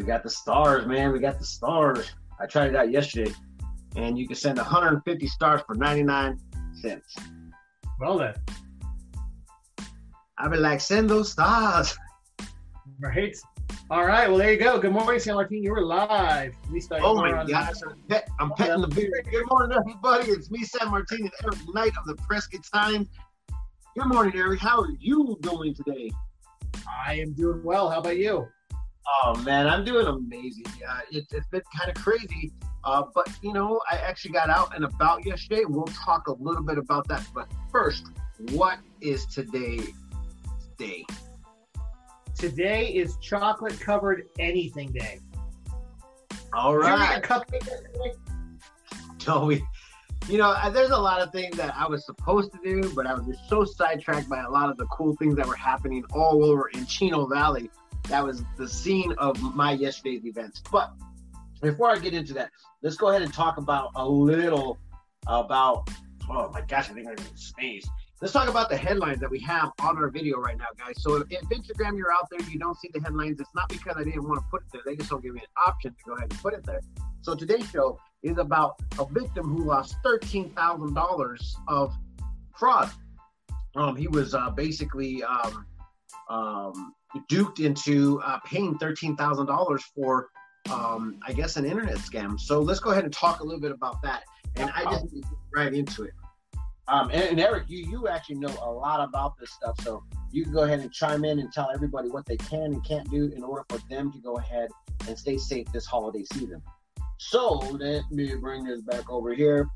We got the stars, man. We got the stars. I tried it out yesterday, and you can send 150 stars for 99 cents. Well then, I've been like, send those stars. right? All right. Well, there you go. Good morning, San Martin. You were live. I Oh my on- gosh, I'm, pet, I'm petting the beard. Good morning, everybody. It's me, San Martin, and Eric Knight of the Prescott Times. Good morning, Eric. How are you doing today? I am doing well. How about you? Oh man, I'm doing amazing. Uh, it, it's been kind of crazy, uh, but you know, I actually got out and about yesterday. We'll talk a little bit about that. But first, what is today's day? Today is chocolate covered anything day. All right. Did you right. make a cupcake yesterday? So we, you know, uh, there's a lot of things that I was supposed to do, but I was just so sidetracked by a lot of the cool things that were happening all over in Chino Valley. That was the scene of my yesterday's events. But before I get into that, let's go ahead and talk about a little about. Oh my gosh, I think I'm gonna sneeze. Let's talk about the headlines that we have on our video right now, guys. So if, if Instagram you're out there, you don't see the headlines. It's not because I didn't want to put it there. They just don't give me an option to go ahead and put it there. So today's show is about a victim who lost thirteen thousand dollars of fraud. Um, he was uh, basically um, um, duped into uh, paying thirteen thousand dollars for, um, I guess, an internet scam. So let's go ahead and talk a little bit about that. And I just right into it. Um, and, and Eric, you you actually know a lot about this stuff, so you can go ahead and chime in and tell everybody what they can and can't do in order for them to go ahead and stay safe this holiday season. So let me bring this back over here.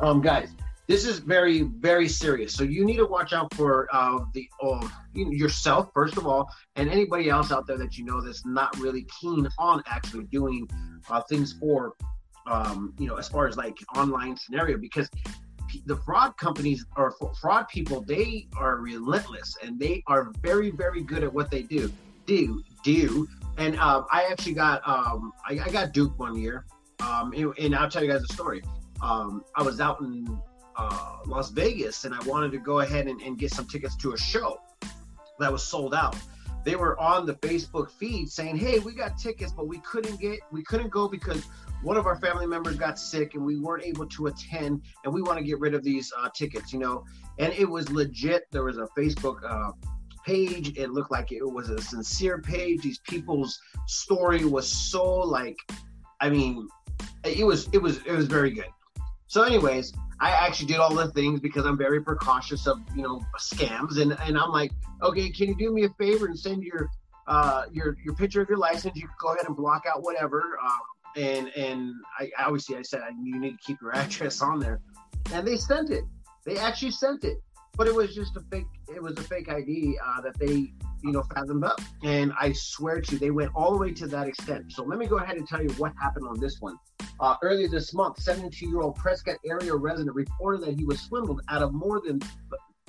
Um, guys, this is very, very serious. So you need to watch out for uh, the uh, yourself first of all, and anybody else out there that you know that's not really keen on actually doing uh, things for, um, you know, as far as like online scenario because the fraud companies or fraud people they are relentless and they are very very good at what they do do do and uh, i actually got um, I, I, got duped one year um, and, and, i'll tell you guys a story um, i was out in uh, las vegas and i wanted to go ahead and, and get some tickets to a show that was sold out. They were on the facebook feed saying hey we got tickets but we couldn't get we couldn't go because one of our family members got sick and we weren't able to attend and we want to get rid of these uh, tickets you know? And it was legit. There was a facebook uh, page. It looked like it was a sincere page. These people's story was so like i mean it was it was it was very good. So anyways i actually did all the things because i'm very precautious of you know scams. And and i'm like okay can you do me a favor and send your uh, your your picture of your license? You can go ahead and block out whatever. Um, and and I obviously I said you need to keep your address on there, and they sent it. They actually sent it, but it was just a fake. It was a fake ID uh, that they you know fathomed up, and I swear to you, they went all the way to that extent. So let me go ahead and tell you what happened on this one. Uh, earlier this month, 72-year-old Prescott area resident reported that he was swindled out of more than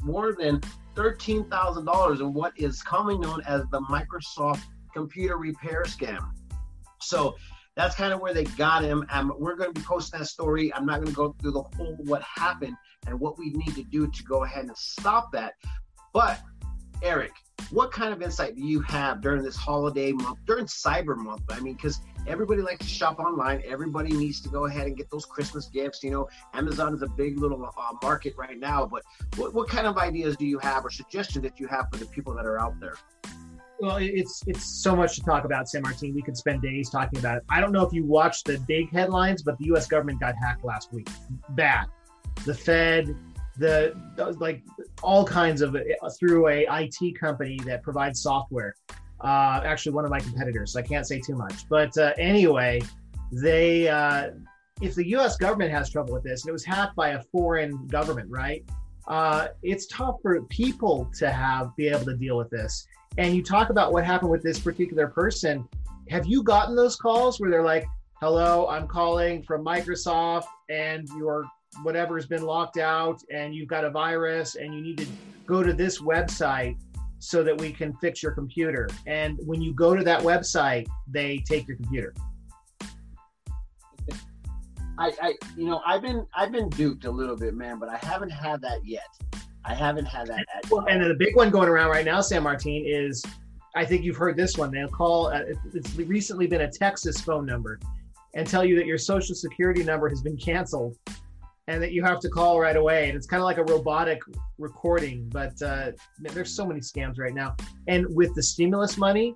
more than thirteen thousand dollars in what is commonly known as the Microsoft computer repair scam. So that's kind of where they got him. And we're going to be posting that story. I'm not going to go through the whole what happened and what we need to do to go ahead and stop that. But Eric, what kind of insight do you have during this holiday month, during Cyber Month? I mean, because everybody likes to shop online. Everybody needs to go ahead and get those Christmas gifts. You know, Amazon is a big little uh, market right now. But what, what kind of ideas do you have or suggestions that you have for the people that are out there? Well, it's it's so much to talk about, San Martin. We could spend days talking about it. I don't know if you watched the big headlines, but the U.S. government got hacked last week. Bad. The Fed, the like, all kinds of through a IT company that provides software. Uh, actually, one of my competitors. So I can't say too much. But uh, anyway, they uh, if the U.S. government has trouble with this, and it was hacked by a foreign government, right? Uh, it's tough for people to have be able to deal with this and you talk about what happened with this particular person have you gotten those calls where they're like hello i'm calling from microsoft and your whatever has been locked out and you've got a virus and you need to go to this website so that we can fix your computer and when you go to that website they take your computer I, I you know i've been i've been duped a little bit man but i haven't had that yet I haven't had that. well, and the big one going around right now, San Martin, is I think you've heard this one. They'll call. Uh, it's recently been a Texas phone number, and tell you that your social security number has been canceled, and that you have to call right away. And it's kind of like a robotic recording. But uh, there's so many scams right now, and with the stimulus money,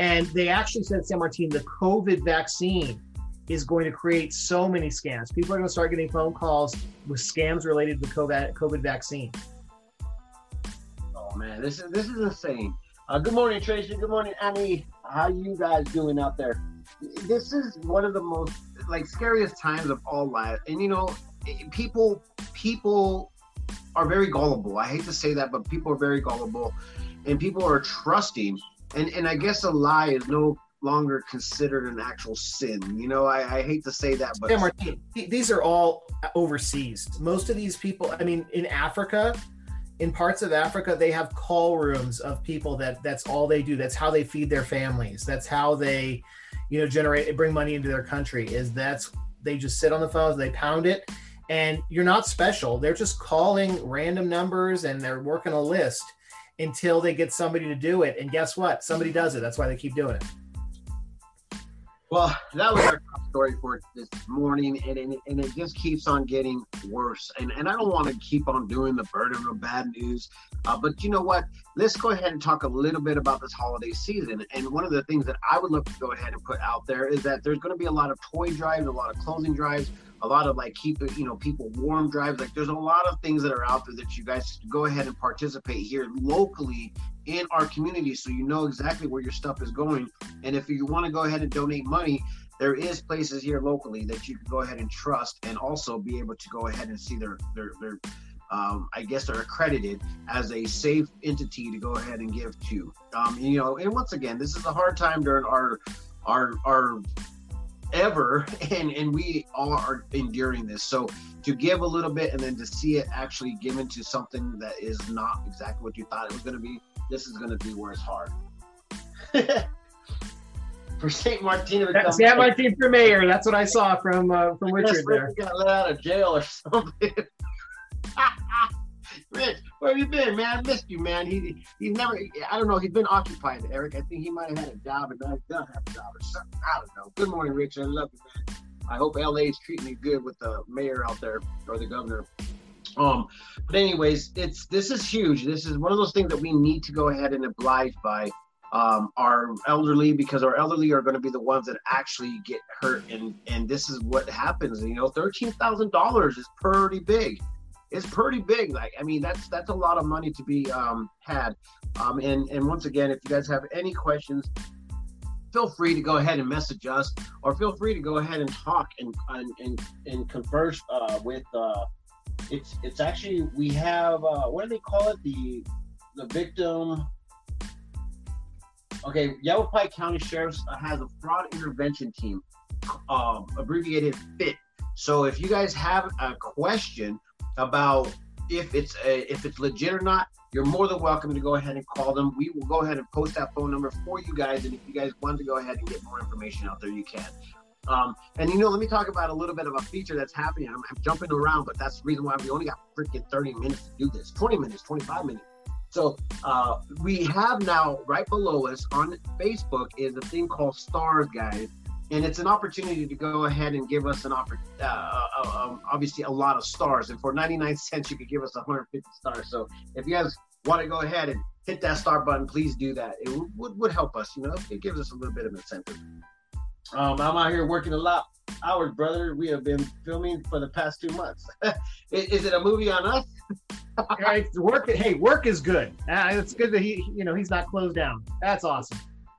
and they actually said San Martin the COVID vaccine is going to create so many scams. People are going to start getting phone calls with scams related to the COVID, COVID vaccine. Oh man, this is this is insane. Uh, good morning, Tracy. Good morning, Annie. How you guys doing out there? This is one of the most like scariest times of all life, and you know, people people are very gullible. I hate to say that, but people are very gullible, and people are trusting. And and I guess a lie is no longer considered an actual sin. You know, I, I hate to say that, but yeah, these are all overseas. Most of these people, I mean, in Africa, in parts of Africa, they have call rooms of people that that's all they do. That's how they feed their families. That's how they, you know, generate bring money into their country. Is that's they just sit on the phones, they pound it, and you're not special. They're just calling random numbers and they're working a list until they get somebody to do it. And guess what? Somebody does it. That's why they keep doing it. Well, that was our story for this morning, and, and, and it just keeps on getting worse. And, and I don't want to keep on doing the burden of bad news, uh, but you know what? Let's go ahead and talk a little bit about this holiday season. And one of the things that I would love to go ahead and put out there is that there's going to be a lot of toy drives, a lot of clothing drives, a lot of like keep you know people warm drives. Like there's a lot of things that are out there that you guys go ahead and participate here locally in our community so you know exactly where your stuff is going. And if you want to go ahead and donate money, there is places here locally that you can go ahead and trust and also be able to go ahead and see their their their um, I guess they're accredited as a safe entity to go ahead and give to. Um, you know, and once again, this is a hard time during our our our ever and and we all are enduring this so to give a little bit and then to see it actually given to something that is not exactly what you thought it was going to be this is going to be where it's hard. for St. Martin to St. Martin for mayor. That's what I saw from uh, from Richard there. Got let out of jail or something. Rich, where have you been, man? I missed you, man. He he's never. I don't know. He's been occupied, Eric. I think he might have had a job and now he doesn't have a job or something. I don't know. Good morning, Rich. I love you, man. I hope LA is treating you good with the mayor out there or the governor. Um, but anyways, it's this is huge. This is one of those things that we need to go ahead and oblige by um, our elderly because our elderly are going to be the ones that actually get hurt, and and this is what happens. You know, thirteen thousand dollars is pretty big. It's pretty big. Like I mean, that's that's a lot of money to be um, had. Um, and and once again, if you guys have any questions, feel free to go ahead and message us, or feel free to go ahead and talk and and and, and converse uh, with. Uh, it's it's actually we have uh, what do they call it the the victim okay yavapai county sheriff's has a fraud intervention team um, abbreviated fit so if you guys have a question about if it's a, if it's legit or not you're more than welcome to go ahead and call them we will go ahead and post that phone number for you guys and if you guys want to go ahead and get more information out there you can um, and you know, let me talk about a little bit of a feature that's happening. I'm, I'm jumping around, but that's the reason why we only got freaking 30 minutes to do this 20 minutes, 25 minutes. So uh, we have now right below us on Facebook is a thing called Stars, guys, and it's an opportunity to go ahead and give us an opportunity. Uh, uh, uh, um, obviously, a lot of stars, and for 99 cents, you could give us 150 stars. So if you guys want to go ahead and hit that star button, please do that. It would, would help us. You know, it gives us a little bit of incentive. Um, I'm out here working a lot hours, brother. We have been filming for the past two months. is, is, it a movie on us? right, work. Hey, work is good. Uh, it's good that he, you know, he's not closed down. That's awesome.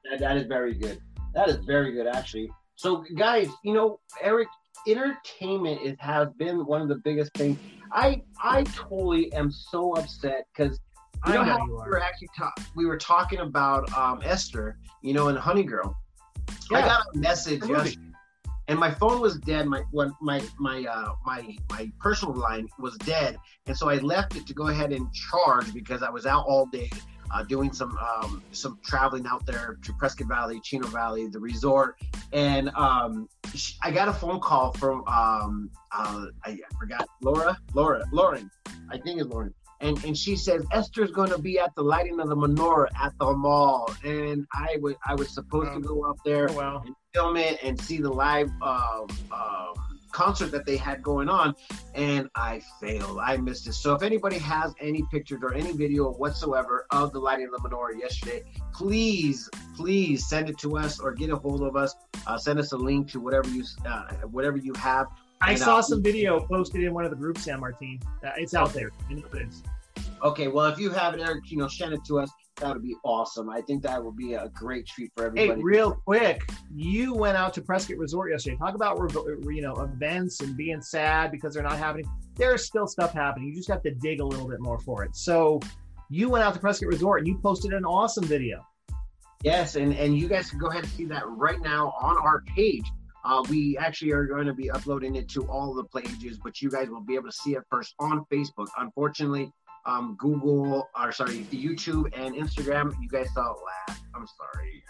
That, that is very good. That is very good, actually. So, guys, you know, Eric, entertainment is, has been one of the biggest things. I I totally am so upset because you know, know how we were actually ta- we were talking about um, Esther, you know, and Honey Girl yeah. I got a message yesterday, and my phone was dead. My my my uh, my my personal line was dead, and so I left it to go ahead and charge because I was out all day. Uh, doing some um, some traveling out there to Prescott Valley, Chino Valley, the resort, and um, I got a phone call from um, uh, I forgot Laura, Laura, Lauren, I think it's Lauren, and and she says Esther's going to be at the lighting of the menorah at the mall, and I was I was supposed to go up there Oh, well. and film it and see the live um, um, concert that they had going on, and I failed. I missed it. So if anybody has any pictures or any video whatsoever of the lighting of the menorah yesterday, please, please send it to us or get a hold of us. Uh, send us a link to whatever you uh, whatever you have. I saw uh, some video posted in one of the groups, San Martin. Uh, it's out there. I know it is. Okay, well if you have it, Eric, you know, send it to us. That would be awesome. I think that would be a great treat for everybody. Hey, real quick, you went out to Prescott Resort yesterday. Talk about you know events and being sad because they're not happening. There's still stuff happening. You just have to dig a little bit more for it. So, you went out to Prescott Resort and you posted an awesome video. Yes, and and you guys can go ahead and see that right now on our page. Uh, we actually are going to be uploading it to all the pages, but you guys will be able to see it first on Facebook. Unfortunately, um, Google, or sorry, YouTube and Instagram, you guys saw it last. I'm sorry,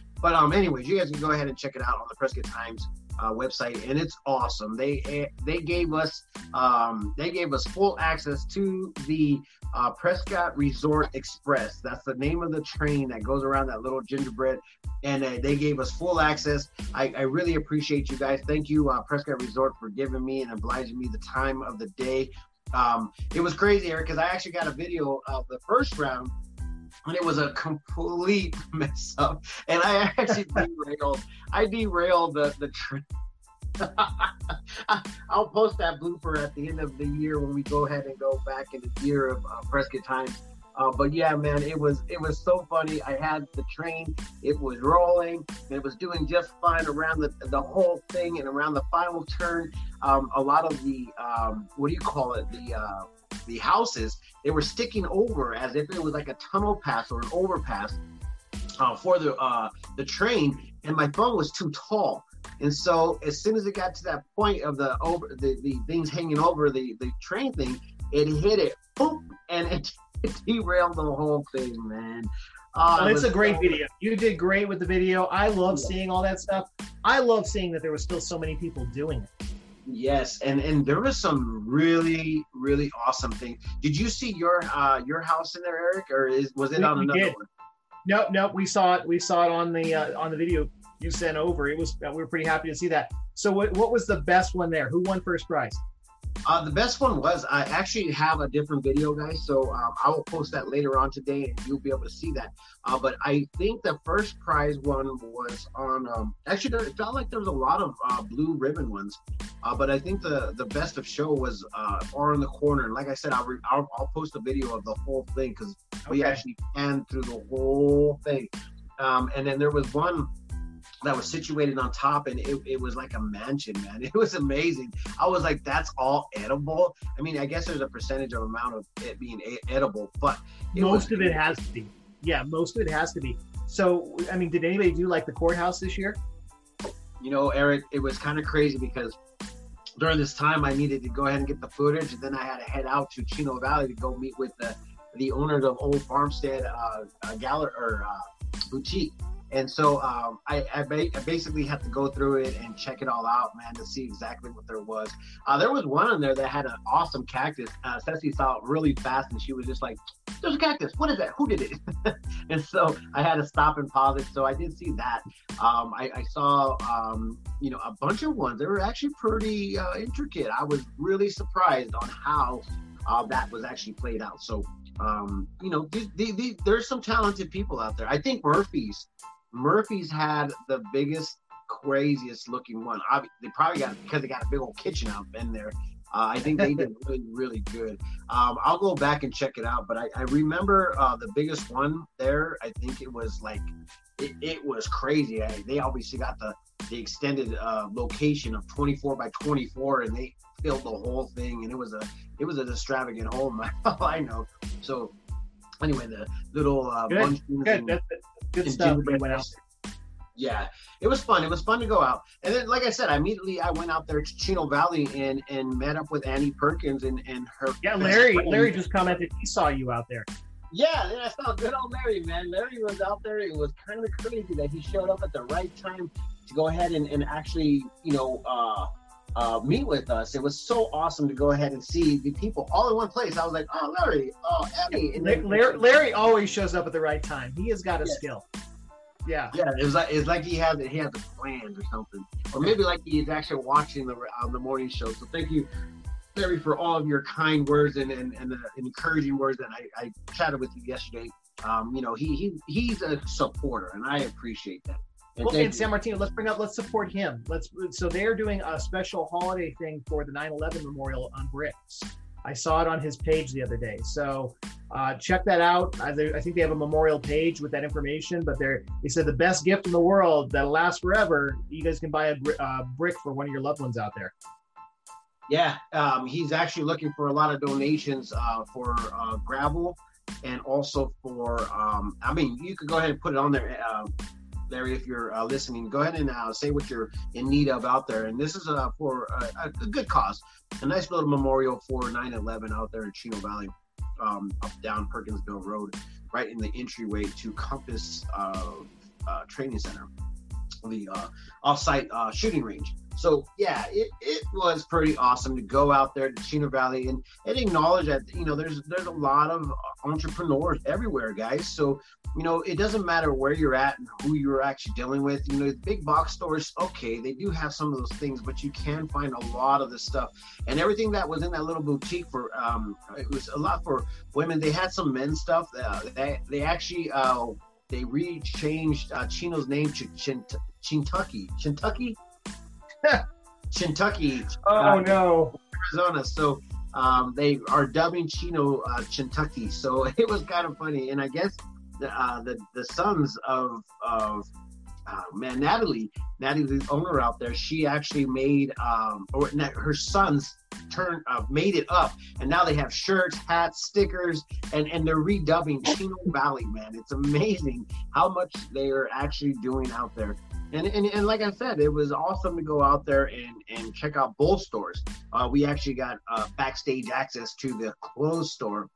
but um, anyways, you guys can go ahead and check it out on the Prescott Times uh, website, and it's awesome. They eh, they gave us um, they gave us full access to the uh, Prescott Resort Express. That's the name of the train that goes around that little gingerbread. And uh, they gave us full access. I, I really appreciate you guys. Thank you, uh, Prescott Resort, for giving me and obliging me the time of the day. Um, it was crazy, Eric, because I actually got a video of the first round. And it was a complete mess up, and I actually derailed. I derailed the the train. I'll post that blooper at the end of the year when we go ahead and go back in the year of uh, Prescott Times. Uh, but yeah, man, it was it was so funny. I had the train, it was rolling, and it was doing just fine around the the whole thing, and around the final turn, um, a lot of the um, what do you call it the uh, the houses they were sticking over as if it was like a tunnel pass or an overpass uh, for the uh, the train, and my phone was too tall. And so as soon as it got to that point of the over the, the things hanging over the, the train thing, it hit it, boom, and it, it derailed the whole thing, man. Uh, Well, it it's a great so- video. You did great with the video. I love Yeah. seeing all that stuff. I love seeing that there was still so many people doing it. Yes, and and there was some really really awesome things. Did you see your uh your house in there, Eric, or is was it We- on another one? No, no, we saw it. We saw it on the uh, on the video you sent over. It was we were pretty happy to see that. So what, what was the best one there? Who won first prize? Uh, the best one was I actually have a different video, guys. So um, I will post that later on today, and you'll be able to see that. Uh, but I think the first prize one was on. Um, actually, there, it felt like there was a lot of uh, blue ribbon ones, uh, but I think the the best of show was uh, far in the corner. And like I said, I'll, re- I'll I'll post a video of the whole thing because we actually panned through the whole thing. Um, and then there was one that was situated on top and it, it was like a mansion man it was amazing i was like that's all edible i mean i guess there's a percentage of amount of it being a- edible but most was- of it has to be. Yeah, most of it has to be. So I mean, did anybody do like the courthouse this year? you know eric it was kind of crazy because during this time i needed to go ahead and get the footage and then i had to head out to chino valley to go meet with the the owners of old farmstead uh, uh gallery or uh, boutique and so um, I, I, ba- I basically had to go through it and check it all out, man, to see exactly what there was. Uh, there was one in there that had an awesome cactus. Uh, Ceci saw it really fast, and she was just like, "There's a cactus. What is that? Who did it?" and so I had to stop and pause it. So I did see that. Um, I, I saw, um, you know, a bunch of ones. They were actually pretty uh, intricate. I was really surprised on how uh, that was actually played out. So, um, you know, the, the, the, there's some talented people out there. I think Murphy's, Murphy's had the biggest, craziest looking one. They probably got because they got a big old kitchen out in there. Uh, I think they did really, really good. Um, I'll go back and check it out, but I, I remember uh, the biggest one there. I think it was like it, it was crazy. I, they obviously got the the extended uh, location of 24 by 24, and they filled the whole thing, and it was a it was an extravagant home. I know. So anyway, the little uh, Good, Good, and- that's that's good stuff. You went out. yeah, it was fun. It was fun to go out. And then, like I said, I immediately I went out there to Chino Valley and and met up with Annie Perkins and and her. Yeah, Larry. friend. Larry just commented he saw you out there. Yeah, then I saw good old Larry, man. Larry was out there. It was kind of crazy that he showed up at the right time to go ahead and, and actually, you know, uh, uh, meet with us. It was so awesome to go ahead and see the people all in one place. I was like, oh, Larry, oh, Abby. And then, Larry, Larry, always shows up at the right time. He has got a skill. Yeah. Yeah, it was like it's like he had he had the plans or something, or maybe like he's actually watching the uh, the morning show. So thank you, Larry, for all of your kind words and and, and the encouraging words that I, I chatted with you yesterday. Um, you know, he he he's a supporter, and I appreciate that. Well, and San Martino, let's bring up, let's support him. Let's. So they're doing a special holiday thing for the 9/11 memorial on bricks. I saw it on his page the other day. So uh, check that out. I, I, think they have a memorial page with that information. But they're they said the best gift in the world that'll last forever. You guys can buy a uh, brick for one of your loved ones out there. Yeah, um, he's actually looking for a lot of donations uh, for uh, gravel and also for. Um, I mean, you could go ahead and put it on there. Uh, Larry, if you're uh, listening, go ahead and uh, say what you're in need of out there. And this is uh, for a, a, good cause, a nice little memorial for 9/11 out there in Chino Valley, um, up down Perkinsville Road, right in the entryway to Compass uh, uh, Training Center, the uh, off-site shooting range. So yeah, it, it was pretty awesome to go out there to Chino Valley and, and acknowledge that you know there's there's a lot of entrepreneurs everywhere, guys. So you know it doesn't matter where you're at and who you're actually dealing with. You know, big box stores, okay, they do have some of those things, but you can find a lot of the stuff and everything that was in that little boutique for um, it was a lot for women. They had some men's stuff. Uh, they they actually uh, they re-changed uh, Chino's name to Chint- Chintucky. Chintucky Kentucky. Oh uh, no, Arizona. So um, they are dubbing Chino uh, Kentucky. So it was kind of funny, and I guess the uh, the, the sons of of uh, man Natalie, Natalie's owner out there, she actually made um, or her sons turned uh, made it up, and now they have shirts, hats, stickers, and and they're redubbing Chino Valley. Man, it's amazing how much they are actually doing out there. And, and, and like I said, it was awesome to go out there and, and check out both stores. Uh, we actually got uh, backstage access to the closed store,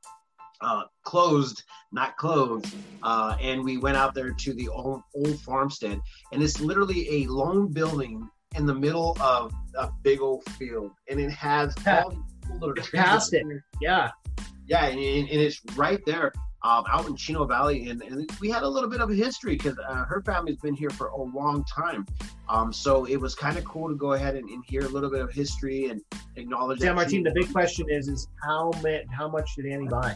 uh, closed, not closed. Uh, and we went out there to the old, old farmstead. And it's literally a lone building in the middle of a big old field. And it has all these little past it. Yeah. Yeah. And, and it's right there um, out in Chino Valley, and, and, we had a little bit of a history because uh, her family's been here for a long time. Um, so it was kind of cool to go ahead and, and, hear a little bit of history and acknowledge. Yeah, Martin. The big question is: is how much? How much did Annie buy?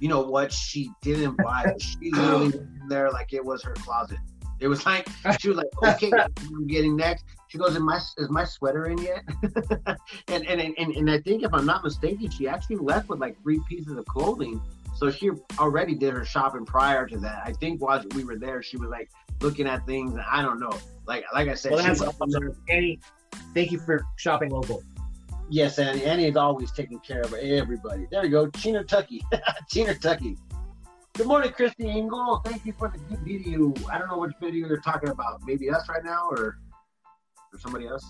You know what? She didn't buy. She literally went in there like it was her closet. It was like she was like, "Okay, I'm getting next." She goes, "Is my is my sweater in yet?" and, and and and I think if I'm not mistaken, she actually left with like three pieces of clothing so she already did her shopping prior to that. I think while we were there, she was like looking at things, and I don't know. Like like I said, well, that's awesome. Annie, thank you for shopping local. Yes, Annie. Annie is always taking care of everybody. There you go, Chino Tucky, Chino Tucky. Good morning, Christy Engel. Thank you for the good video. I don't know which video you're talking about. Maybe us right now, or or somebody else.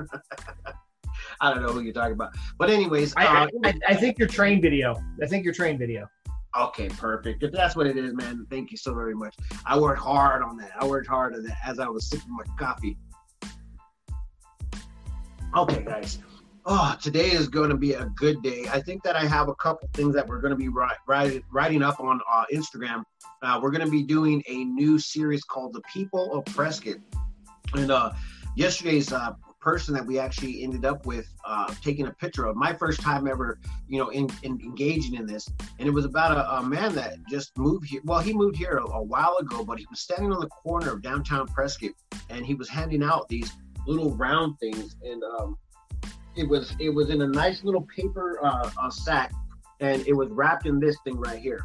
I don't know who you're talking about. But anyways, I, uh, I, I, think your train video. I think your train video. Okay, perfect. If that's what it is, man, thank you so very much. I worked hard on that. I worked hard on that as I was sipping my coffee. Okay, guys. Oh, today is going to be a good day. I think that I have a couple things that we're going to be write, writing up on uh, Instagram. Uh, we're going to be doing a new series called The People of Prescott. And uh, yesterday's uh, person that we actually ended up with uh, taking a picture of. My first time ever, you know, in, in engaging in this, and it was about a, a, man that just moved here. Well, he moved here a, a, while ago, but he was standing on the corner of downtown Prescott, and he was handing out these little round things, and um, it was it was in a nice little paper uh, sack, and it was wrapped in this thing right here,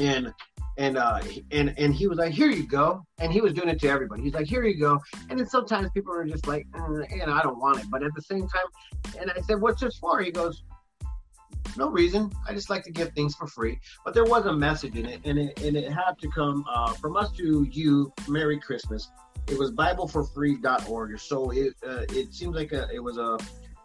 and and uh and and he was like here you go. And he was doing it to everybody. He's like here you go. And then sometimes people are just like mm, and i don't want it. But at the same time and i said what's this for? He goes no reason. I just like to give things for free. But there was a message in it and it, and it had to come uh, from us to you merry christmas. It was bibleforfree.org so it uh, it seems like a, it was a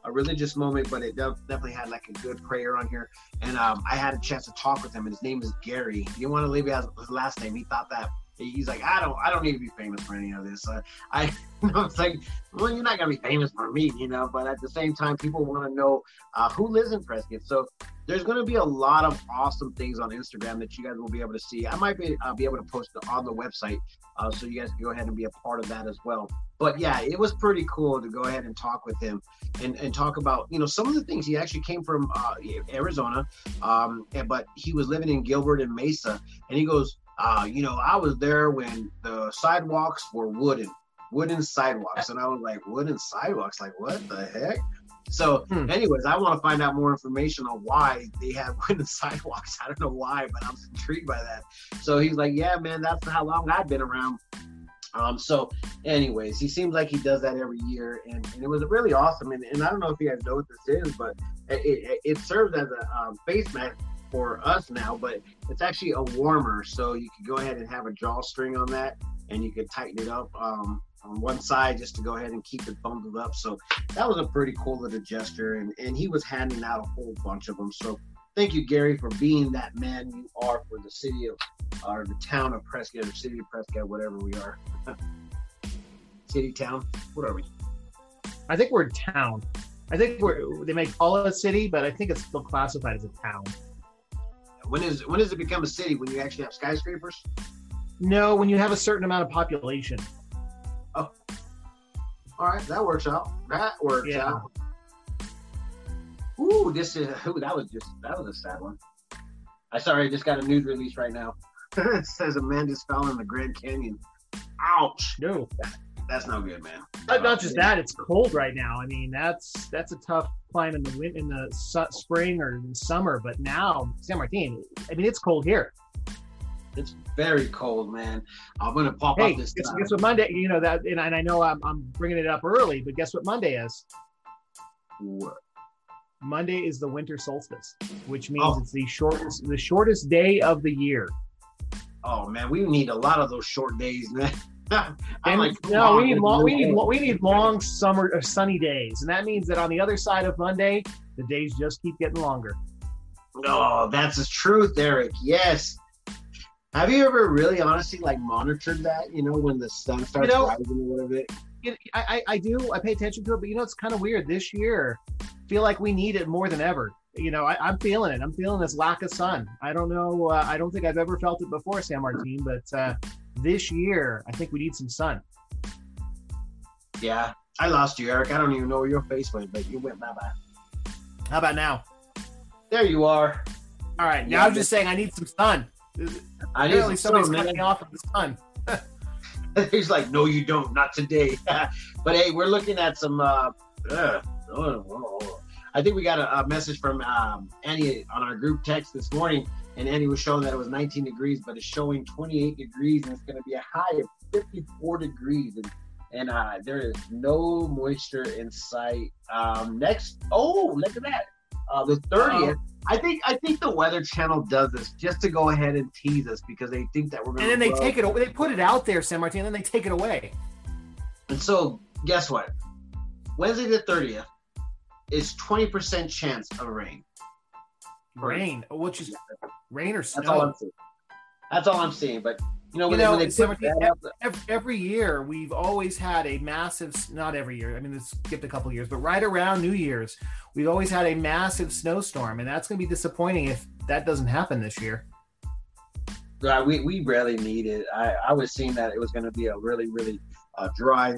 a religious moment, but it definitely had like a good prayer on here. And um, I had a chance to talk with him, and his name is Gary. He didn't want to leave his last name. He thought that he's like, I don't, I don't need to be famous for any of this. Uh, I, you know, like, well, you're not gonna be famous for me, you know. But at the same time, people want to know uh, who lives in Prescott. So there's going to be a lot of awesome things on Instagram that you guys will be able to see. I might be uh, be able to post it on the website, uh, so you guys can go ahead and be a part of that as well. But yeah, it was pretty cool to go ahead and talk with him and, and talk about you know some of the things. He actually came from uh, Arizona, um, and, but he was living in Gilbert and Mesa, and he goes, uh, you know, I was there when the sidewalks were wooden, wooden sidewalks, and I was like, wooden sidewalks, like what the heck? So, hmm. anyways, I want to find out more information on why they have wooden sidewalks. I don't know why, but I'm intrigued by that. So he's like, "Yeah, man, that's how long I've been around." Um, so, anyways, he seems like he does that every year, and, and it was really awesome. And, and I don't know if you guys know what this is, but it, it, it serves as a um, face mask for us now, but it's actually a warmer. So you could go ahead and have a drawstring on that, and you could tighten it up. Um, on one side just to go ahead and keep it bundled up. So that was a pretty cool little gesture, and and he was handing out a whole bunch of them. So thank you, Gary, for being that man you are for the city of or the town of Prescott or city of Prescott, whatever we are. city, town, what are we? I think we're town. I think we're they may call it a city, but I think it's still classified as a town. When is when does it become a city? When you actually have skyscrapers? No, when you have a certain amount of population. Oh, all right, that works out. That works yeah. out. Ooh, this is ooh, that was just that was a sad one. I sorry, I just got a news release right now. it says a man just fell in the Grand Canyon. Ouch. No. That, that's no good, man. Not, not just that, it's cold right now. I mean, that's that's a tough climb in the wind in the su- spring or in summer, but now San Martin, I mean, it's cold here. It's very cold, man. I'm gonna pop hey, up this. Guess, guess what Monday? You know that, and, and I know I'm, I'm bringing it up early, but guess what Monday is? What? Monday is the winter solstice, which means oh. it's the shortest the shortest day of the year. Oh man, we need a lot of those short days, man. and like, no, we need long, we need we need long summer or sunny days, and that means that on the other side of Monday, the days just keep getting longer. Oh, that's the truth, Eric. Yes, have you ever really honestly like monitored that? You know, when the sun starts you know, rising a little bit. I, I do. I pay attention to it, but you know, it's kind of weird. This year, feel like we need it more than ever. You know, I, am feeling it. I'm feeling this lack of sun. I don't know. Uh, I don't think I've ever felt it before, San Martin, but uh, this year, I think we need some sun. Yeah, I lost you, Eric. I don't even know where your face went, but you went bye bye. How about now? There you are. All right. Now yeah, I'm just saying I need some sun. I Apparently, somebody's sun, cutting off of the sun. He's like, no, you don't, not today. but hey, we're looking at some. Uh, uh, I think we got a, a message from um, Annie on our group text this morning, and Annie was showing that it was 19 degrees, but it's showing 28 degrees, and it's going to be a high of 54 degrees. And, and uh, there is no moisture in sight. Um, next, oh, look at that. Uh, the 30th. I think I think the Weather Channel does this just to go ahead and tease us because they think that we're going. And then they take it. Over they put it out there, San Martin, and then they take it away. And so, guess what? Wednesday the thirtieth is twenty percent chance of rain. Rain, which is rain or snow. That's all I'm seeing. That's all I'm seeing. But you know, when you know, they, when they every, every, year we've always had a massive, not every year, I mean, it's skipped a couple years, but right around New Year's, we've always had a massive snowstorm. And that's going to be disappointing if that doesn't happen this year. Yeah, we, we really need it. I, I was seeing that it was going to be a really, really uh, dry,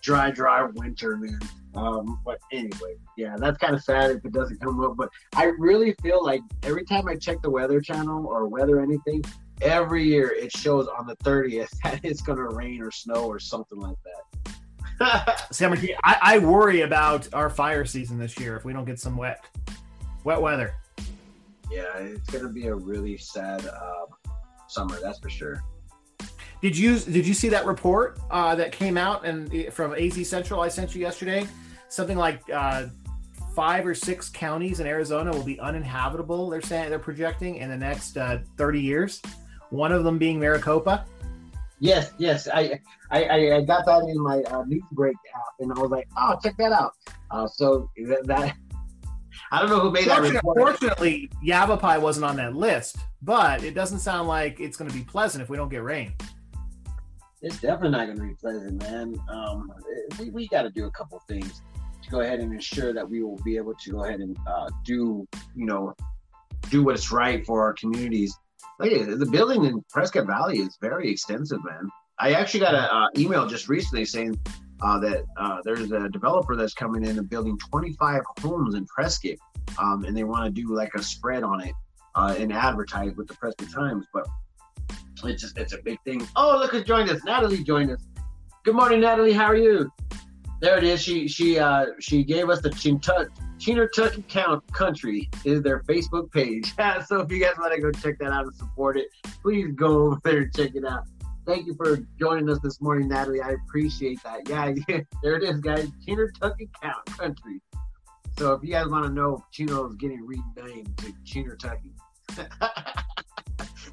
dry, dry winter, man. Um, but anyway, yeah, that's kind of sad if it doesn't come up. But I really feel like every time I check the weather channel or weather anything, every year it shows on the 30th that it's going to rain or snow or something like that. Sam, I, I worry about our fire season this year if we don't get some wet, wet weather. Yeah, it's going to be a really sad um, summer, that's for sure. Did you did you see that report uh, that came out and from AZ Central I sent you yesterday? Something like uh, five or six counties in Arizona will be uninhabitable. They're saying they're projecting in the next uh, 30 years one of them being Maricopa. Yes, yes, I I, I got that in my uh, news break app, and I was like, oh, check that out. Uh, so that, I don't know who made that fortunately, Yavapai wasn't on that list, but it doesn't sound like it's going to be pleasant if we don't get rain. It's definitely not going to be pleasant, man. Um, we we got to do a couple things to go ahead and ensure that we will be able to go ahead and uh, do, you know, do what's right for our communities. The building in Prescott Valley is very extensive, man. I actually got an uh, email just recently saying uh, that uh, there's a developer that's coming in and building 25 homes in Prescott, um, and they want to do like a spread on it uh, and advertise with the Prescott Times. But it's just it's a big thing. Oh, look who joined us! Natalie joined us. Good morning, Natalie. How are you? There it is. She she uh she gave us the Chinartucky Count Country is their Facebook page. so if you guys want to go check that out and support it, please go over there and check it out. Thank you for joining us this morning, Natalie. I appreciate that. Yeah, yeah there it is, guys. Chinartucky Count Country. So if you guys want to know if Chino is getting renamed to Chinartucky.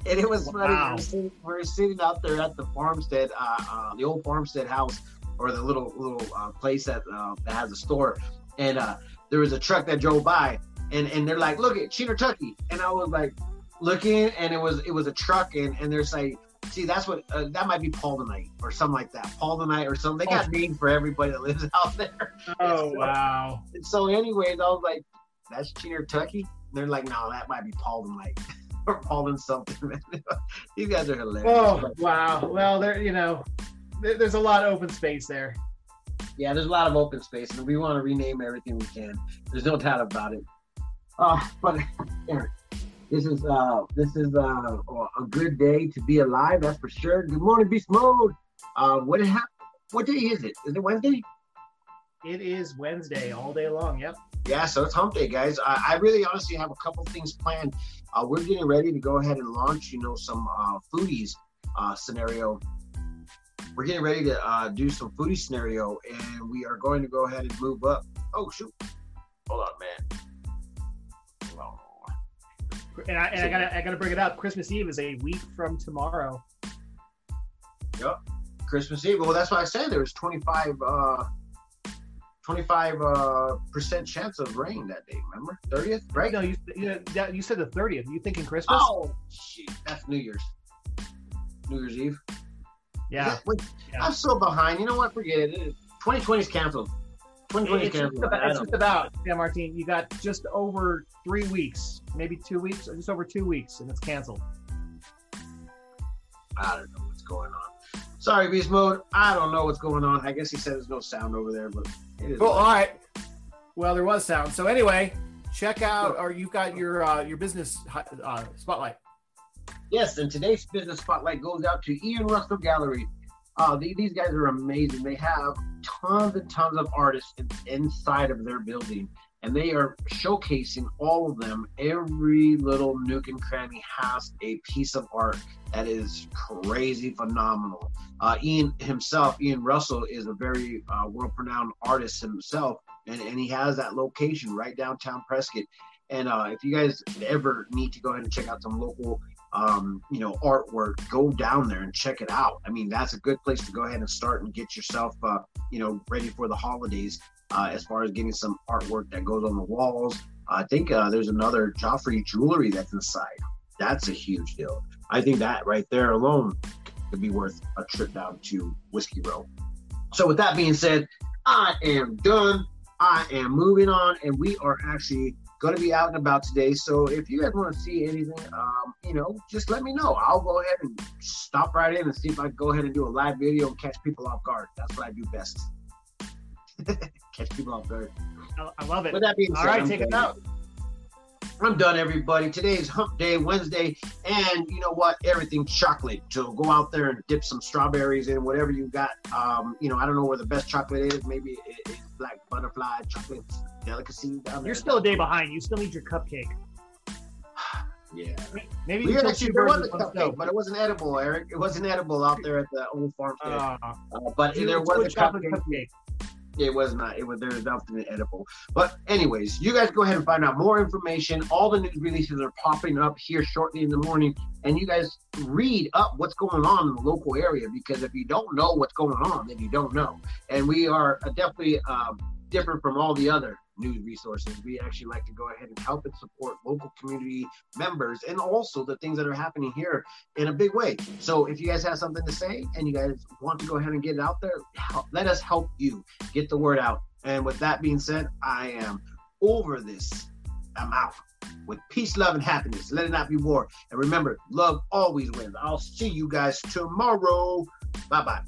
and it was funny. Wow. We, were sitting, we were sitting out there at the farmstead, uh, uh, the old farmstead house, or the little little uh, place that uh, that has a store, and uh, there was a truck that drove by, and and they're like, "Look at Chinartucky," and I was like, looking, and it was it was a truck, and and they're saying. See, that's what uh, that might be Paul the Knight or something like that. Paul the Knight or something. They got names for everybody that lives out there. Oh wow! And so, anyways, I was like, "That's Chinartucky." They're like, "No, that might be Paul the Knight." or Paul and something. These guys are hilarious. Oh wow! Well, there you know, there, there's a lot of open space there. Yeah, there's a lot of open space, and we want to rename everything we can. There's no doubt about it. Uh, but Eric, this is uh, this is uh, a good day to be alive. That's for sure. Good morning, Beast Mode. Uh, what happened? What day is it? Is it Wednesday? It is Wednesday all day long. Yep. Yeah, so it's hump day, guys. I, I really honestly have a couple things planned. Uh, we're getting ready to go ahead and launch, you know, some uh, foodies uh, scenario. We're getting ready to uh, do some foodie scenario, and we are going to go ahead and move up. Oh shoot! Hold on, man. Oh. And I, and I gotta I gotta bring it up. Christmas Eve is a week from tomorrow. Yep, Christmas Eve. Well, that's why I said there was 25, uh, 25 uh, percent chance of rain that day. Remember, 30th, right? No, you you, you said the thirtieth. You thinking Christmas? Oh, shit, that's New Year's. New Year's Eve. Yeah. Wait, Yeah. I'm so behind. You know what? Forget it. 2020 is canceled. 2020 is It's just, canceled. about, it's just about, yeah, Martine. You got just over three weeks, maybe two weeks, or just over two weeks, and it's canceled. I don't know what's going on. Sorry, Beast Mode. I don't know what's going on. I guess he said there's no sound over there, but it is. Well, all right. Well, there was sound. So anyway, check out, or you've got your uh, your business uh, spotlight. Yes, and today's business spotlight goes out to Ian Russell Gallery. Uh, the- these guys are amazing. They have tons and tons of artists in, inside of their building, and they are showcasing all of them. Every little nook and cranny has a piece of art that is crazy phenomenal. Uh, Ian himself, Ian Russell, is a very uh, world-renowned artist himself, and, and he has that location right downtown Prescott. And uh, if you guys ever need to go ahead and check out some local um, you know, artwork, go down there and check it out. I mean, that's a good place to go ahead and start and get yourself, uh, you know, ready for the holidays. Uh, as far as getting some artwork that goes on the walls, I think uh, there's another Joffrey jewelry that's inside. That's a huge deal. I think that right there alone could be worth a trip down to Whiskey Row. So, with that being said, I am done. I am moving on, and we are actually going to be out and about today. So if you guys want to see anything, um, you know, just let me know. I'll go ahead and stop right in and see if I can go ahead and do a live video and catch people off guard. That's what I do best. catch people off guard. I, I love it. With that being said, right, I'm take it out. I'm done, everybody. Today is Hump Day, Wednesday, and you know what? Everything chocolate. So go out there and dip some strawberries in whatever you got. Um, you know, I don't know where the best chocolate is. Maybe it, it's like butterfly chocolate delicacy down there. You're still a day behind. You still need your cupcake. yeah. Maybe We you can actually there was a cupcake, but it wasn't edible, Eric. It wasn't edible out there at the old farmstead. Uh, Uh, but there was a cupcake. cupcake. It was not. It was there was nothing edible. But anyways, you guys go ahead and find out more information. All the news releases are popping up here shortly in the morning, and you guys read up what's going on in the local area because if you don't know what's going on, then you don't know. And we are uh, definitely um, different from all the other news resources. We actually like to go ahead and help and support local community members and also the things that are happening here in a big way. So if you guys have something to say and you guys want to go ahead and get it out there, let us help you get the word out. And with that being said, I am over this. I'm out with peace, love, and happiness. Let it not be war. And remember, love always wins. I'll see you guys tomorrow. Bye bye.